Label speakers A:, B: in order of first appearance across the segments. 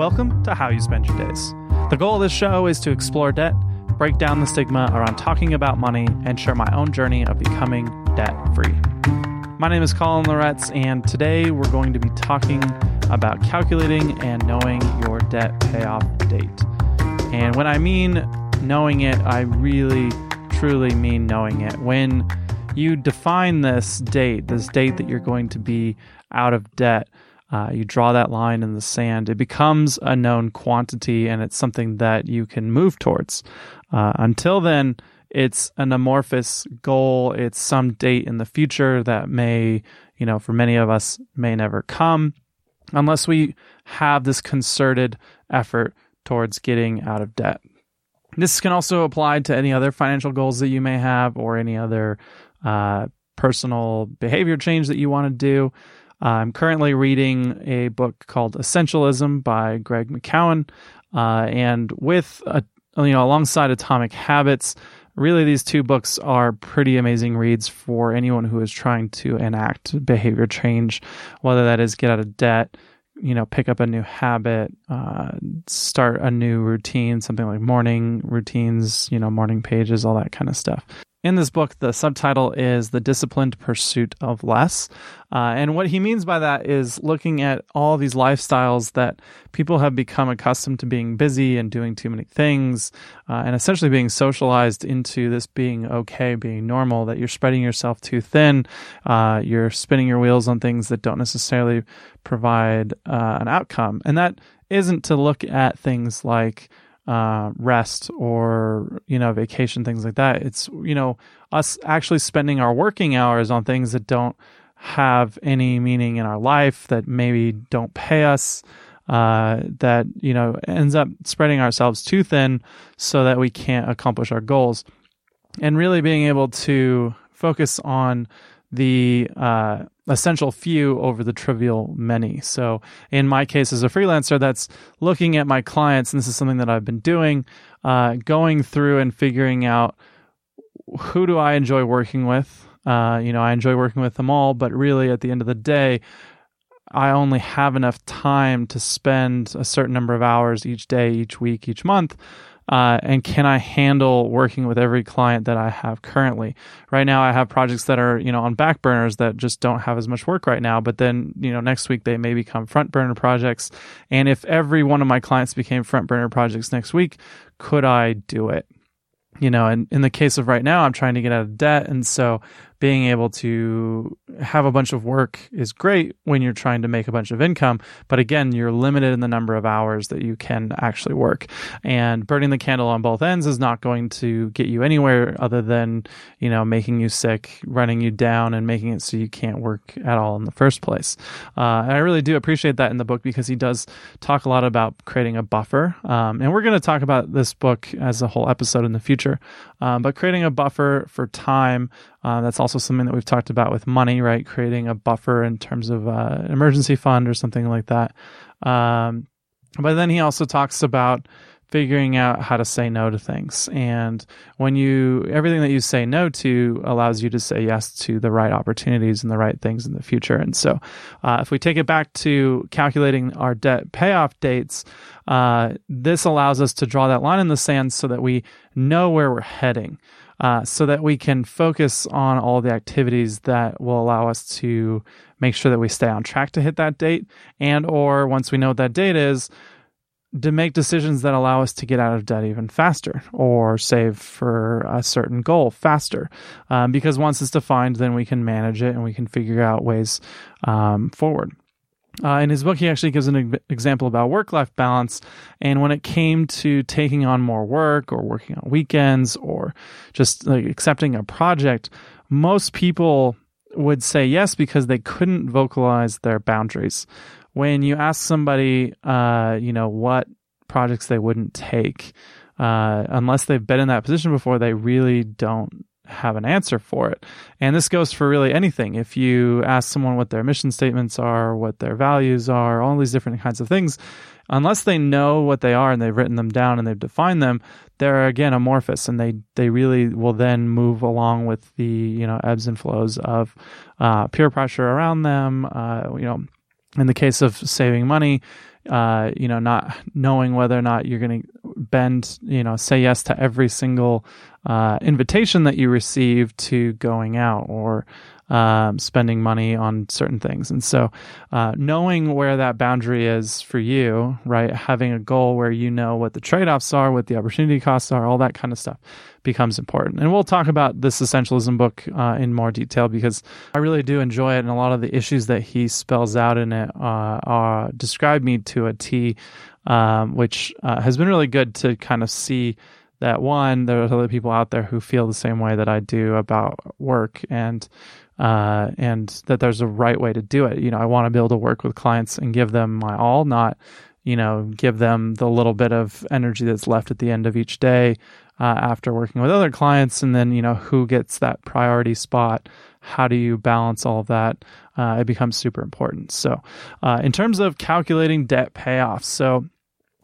A: Welcome to How You Spend Your Days. The goal of this show is to explore debt, break down the stigma around talking about money, and share my own journey of becoming debt free. My name is Colin Loretz, and today we're going to be talking about calculating and knowing your debt payoff date. And when I mean knowing it, I really, truly mean knowing it. When you define this date, this date that you're going to be out of debt, uh, you draw that line in the sand, it becomes a known quantity and it's something that you can move towards. Uh, until then, it's an amorphous goal. It's some date in the future that may, you know, for many of us may never come unless we have this concerted effort towards getting out of debt. This can also apply to any other financial goals that you may have or any other uh, personal behavior change that you want to do. I'm currently reading a book called Essentialism by Greg McKeown, uh, and with a, you know alongside Atomic Habits, really these two books are pretty amazing reads for anyone who is trying to enact behavior change, whether that is get out of debt, you know, pick up a new habit, uh, start a new routine, something like morning routines, you know, morning pages, all that kind of stuff. In this book, the subtitle is The Disciplined Pursuit of Less. Uh, and what he means by that is looking at all these lifestyles that people have become accustomed to being busy and doing too many things, uh, and essentially being socialized into this being okay, being normal, that you're spreading yourself too thin, uh, you're spinning your wheels on things that don't necessarily provide uh, an outcome. And that isn't to look at things like uh, rest or you know vacation things like that. It's you know us actually spending our working hours on things that don't have any meaning in our life that maybe don't pay us uh, that you know ends up spreading ourselves too thin so that we can't accomplish our goals. And really being able to focus on the uh, essential few over the trivial many. So, in my case as a freelancer, that's looking at my clients, and this is something that I've been doing, uh, going through and figuring out who do I enjoy working with. Uh, you know, I enjoy working with them all, but really at the end of the day, I only have enough time to spend a certain number of hours each day, each week, each month uh, and can I handle working with every client that I have currently? Right now, I have projects that are you know on back burners that just don't have as much work right now. But then you know next week they may become front burner projects. And if every one of my clients became front burner projects next week, could I do it? You know, and in the case of right now, I'm trying to get out of debt, and so being able to have a bunch of work is great when you're trying to make a bunch of income. But again, you're limited in the number of hours that you can actually work. And burning the candle on both ends is not going to get you anywhere other than, you know, making you sick, running you down, and making it so you can't work at all in the first place. Uh, and I really do appreciate that in the book because he does talk a lot about creating a buffer. Um, and we're going to talk about this book as a whole episode in the future. Um, but creating a buffer for time uh, that's also something that we've talked about with money, right? Creating a buffer in terms of uh, emergency fund or something like that. Um, but then he also talks about figuring out how to say no to things. And when you, everything that you say no to allows you to say yes to the right opportunities and the right things in the future. And so, uh, if we take it back to calculating our debt payoff dates, uh, this allows us to draw that line in the sand so that we know where we're heading uh, so that we can focus on all the activities that will allow us to make sure that we stay on track to hit that date and or once we know what that date is to make decisions that allow us to get out of debt even faster or save for a certain goal faster. Um, because once it's defined, then we can manage it and we can figure out ways um, forward. Uh, in his book, he actually gives an example about work life balance. And when it came to taking on more work or working on weekends or just like accepting a project, most people would say yes because they couldn't vocalize their boundaries. When you ask somebody, uh, you know, what projects they wouldn't take, uh, unless they've been in that position before, they really don't have an answer for it. And this goes for really anything. If you ask someone what their mission statements are, what their values are, all these different kinds of things, unless they know what they are and they've written them down and they've defined them, they're again amorphous and they they really will then move along with the you know ebbs and flows of uh, peer pressure around them. Uh, you know, in the case of saving money, uh, you know, not knowing whether or not you're going to bend, you know, say yes to every single uh, invitation that you receive to going out or um, spending money on certain things. And so, uh, knowing where that boundary is for you, right, having a goal where you know what the trade offs are, what the opportunity costs are, all that kind of stuff becomes important. And we'll talk about this essentialism book uh, in more detail because I really do enjoy it, and a lot of the issues that he spells out in it uh, are describe me to a T, um, which uh, has been really good to kind of see that one, there's other people out there who feel the same way that I do about work and uh, and that there's a right way to do it. You know, I want to be able to work with clients and give them my all, not, you know, give them the little bit of energy that's left at the end of each day uh, after working with other clients. And then, you know, who gets that priority spot? How do you balance all of that? Uh, it becomes super important. So, uh, in terms of calculating debt payoffs, so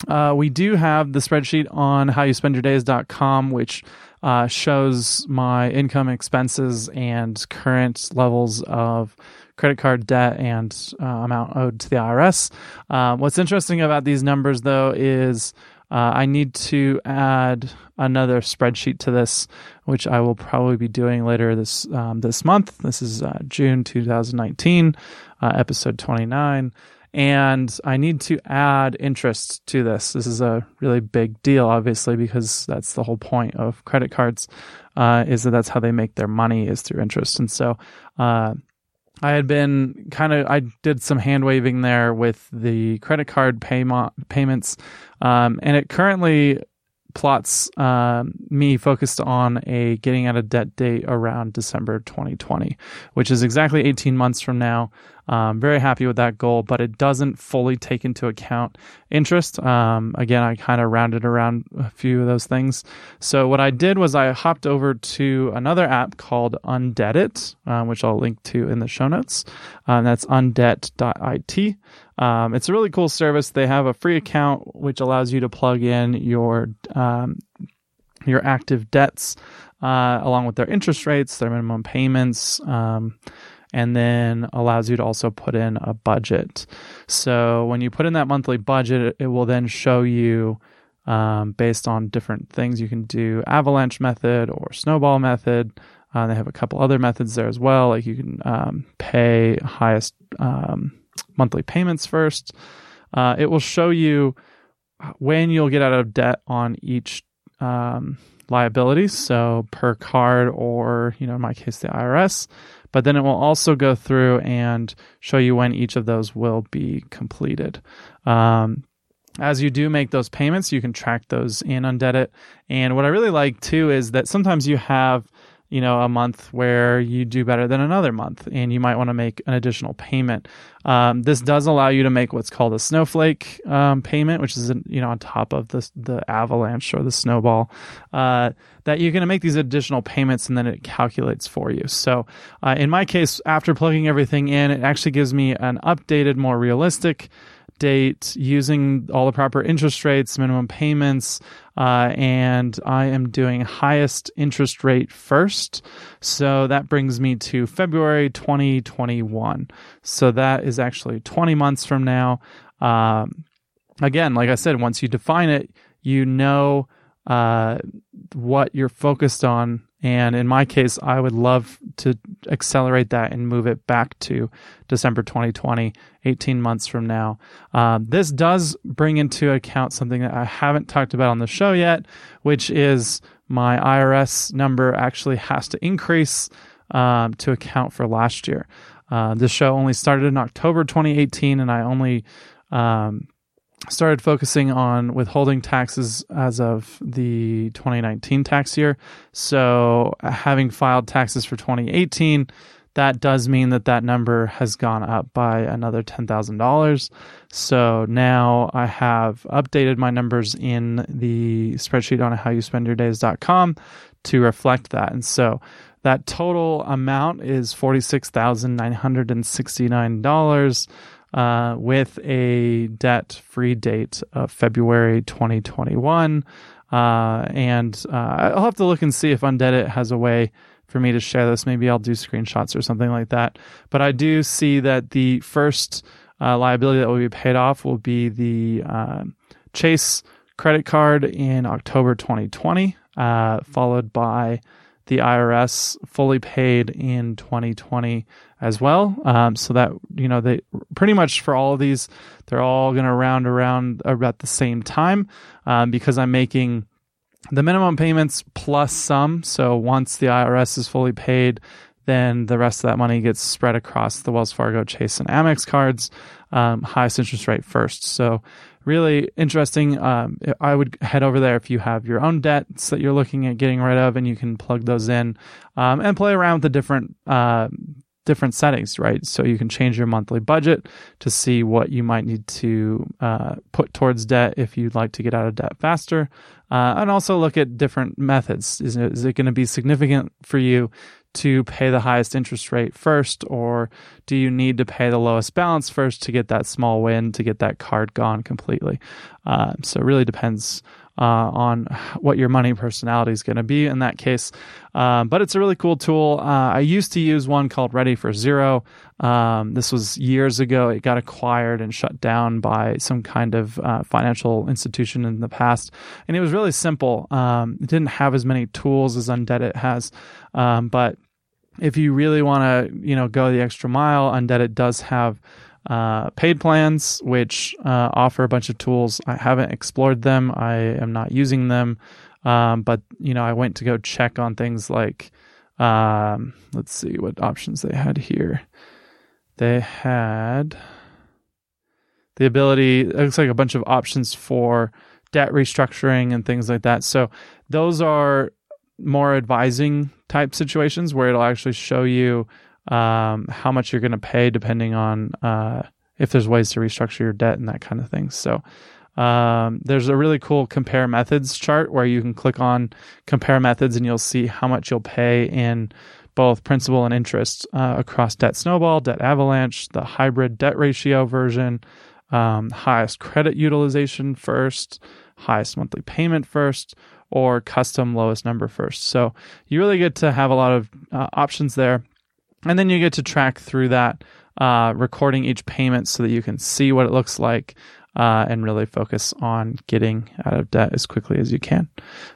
A: uh, we do have the spreadsheet on howyouspendyourdays.com, which uh, shows my income expenses and current levels of credit card debt and uh, amount owed to the IRS. Uh, what's interesting about these numbers, though, is uh, I need to add another spreadsheet to this, which I will probably be doing later this um, this month. This is uh, June 2019, uh, episode 29 and I need to add interest to this. This is a really big deal, obviously, because that's the whole point of credit cards, uh, is that that's how they make their money is through interest. And so, uh, I had been kind of I did some hand waving there with the credit card payment payments, um, and it currently plots um, me focused on a getting out of debt date around December 2020, which is exactly 18 months from now. Um, very happy with that goal, but it doesn't fully take into account interest. Um, again, I kind of rounded around a few of those things. So what I did was I hopped over to another app called Undebt, uh, which I'll link to in the show notes. Uh, that's undebt.it. Um, it's a really cool service. They have a free account which allows you to plug in your um, your active debts uh, along with their interest rates, their minimum payments. Um, and then allows you to also put in a budget. So when you put in that monthly budget, it will then show you um, based on different things. You can do avalanche method or snowball method. Uh, they have a couple other methods there as well. Like you can um, pay highest um, monthly payments first. Uh, it will show you when you'll get out of debt on each um, liability. So per card, or you know, in my case, the IRS but then it will also go through and show you when each of those will be completed. Um, as you do make those payments, you can track those in Undebt. And what I really like too is that sometimes you have you know, a month where you do better than another month and you might want to make an additional payment. Um, this does allow you to make what's called a snowflake um, payment, which is, you know, on top of the, the avalanche or the snowball, uh, that you're going to make these additional payments and then it calculates for you. So uh, in my case, after plugging everything in, it actually gives me an updated, more realistic date using all the proper interest rates, minimum payments, uh, and I am doing highest interest rate first. So that brings me to February 2021. So that is actually 20 months from now. Um, again, like I said, once you define it, you know uh, what you're focused on and in my case, I would love to accelerate that and move it back to December 2020, 18 months from now. Um, this does bring into account something that I haven't talked about on the show yet, which is my IRS number actually has to increase um, to account for last year. Uh, this show only started in October 2018, and I only um, started focusing on withholding taxes as of the 2019 tax year. So, having filed taxes for 2018, that does mean that that number has gone up by another $10,000. So now I have updated my numbers in the spreadsheet on howyouspendyourdays.com to reflect that. And so that total amount is $46,969 uh, with a debt free date of February 2021. Uh, and uh, I'll have to look and see if Undebt has a way for me to share this. Maybe I'll do screenshots or something like that. But I do see that the first uh, liability that will be paid off will be the Chase credit card in October 2020, uh, followed by the IRS fully paid in 2020 as well. Um, so that you know they pretty much for all of these, they're all going to round around about the same time um, because I'm making the minimum payments plus some. So once the IRS is fully paid, then the rest of that money gets spread across the Wells Fargo, Chase, and Amex cards, um, highest interest rate first. So really interesting. Um, I would head over there if you have your own debts that you're looking at getting rid of, and you can plug those in um, and play around with the different uh, different settings, right? So you can change your monthly budget to see what you might need to uh, put towards debt if you'd like to get out of debt faster. Uh, and also look at different methods. Is it, is it going to be significant for you to pay the highest interest rate first, or do you need to pay the lowest balance first to get that small win, to get that card gone completely? Uh, so it really depends uh, on what your money personality is going to be in that case. Um, but it's a really cool tool. Uh, I used to use one called Ready for Zero. Um, this was years ago. It got acquired and shut down by some kind of uh, financial institution in the past. And it was really simple. Um, it didn't have as many tools as Undebt it has. Um, but if you really want to, you know, go the extra mile, Undebt.it does have uh, paid plans, which uh, offer a bunch of tools. I haven't explored them. I am not using them. Um, but you know, I went to go check on things like, um, let's see what options they had here. They had the ability. It looks like a bunch of options for debt restructuring and things like that. So those are more advising type situations where it'll actually show you um, how much you're going to pay depending on uh, if there's ways to restructure your debt and that kind of thing. So um, there's a really cool compare methods chart where you can click on compare methods and you'll see how much you'll pay in both principal and interest uh, across Debt Snowball, Debt Avalanche, the hybrid debt ratio version, um, highest credit utilization first, highest monthly payment first, or custom lowest number first. So you really get to have a lot of uh, options there and then you get to track through that, uh, recording each payment so that you can see what it looks like uh, and really focus on getting out of debt as quickly as you can.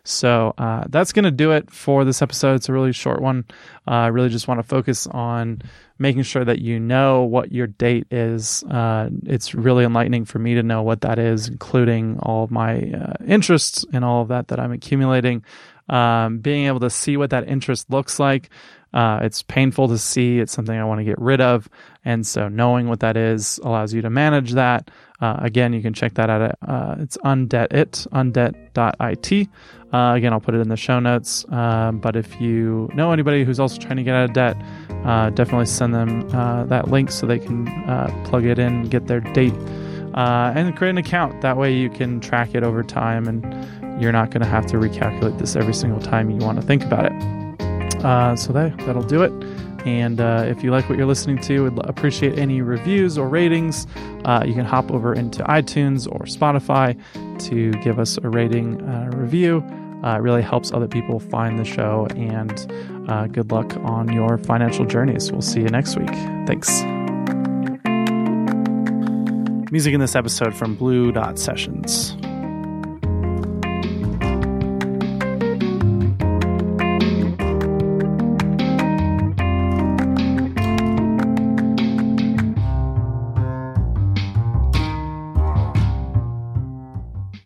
A: So uh, that's going to do it for this episode. It's a really short one. Uh, I really just want to focus on making sure that you know what your date is. Uh, it's really enlightening for me to know what that is, including all of my uh, interests and all of that that I'm accumulating. Um, being able to see what that interest looks like uh, it's painful to see. It's something I want to get rid of. And so knowing what that is allows you to manage that. Uh, again, you can check that out. At, uh, it's undebt it, undebt.it. Uh, again, I'll put it in the show notes. Um, but if you know anybody who's also trying to get out of debt, uh, definitely send them uh, that link so they can plug it in, get their date, and create an account. That way you can track it over time and you're not going to have to recalculate this every single time you want to think about it. Uh, so that that'll do it. And uh, if you like what you're listening to, we'd appreciate any reviews or ratings. Uh, you can hop over into iTunes or Spotify to give us a rating uh, review. Uh, it really helps other people find the show. And uh, good luck on your financial journeys. We'll see you next week. Thanks. Music in this episode from Blue Dot Sessions.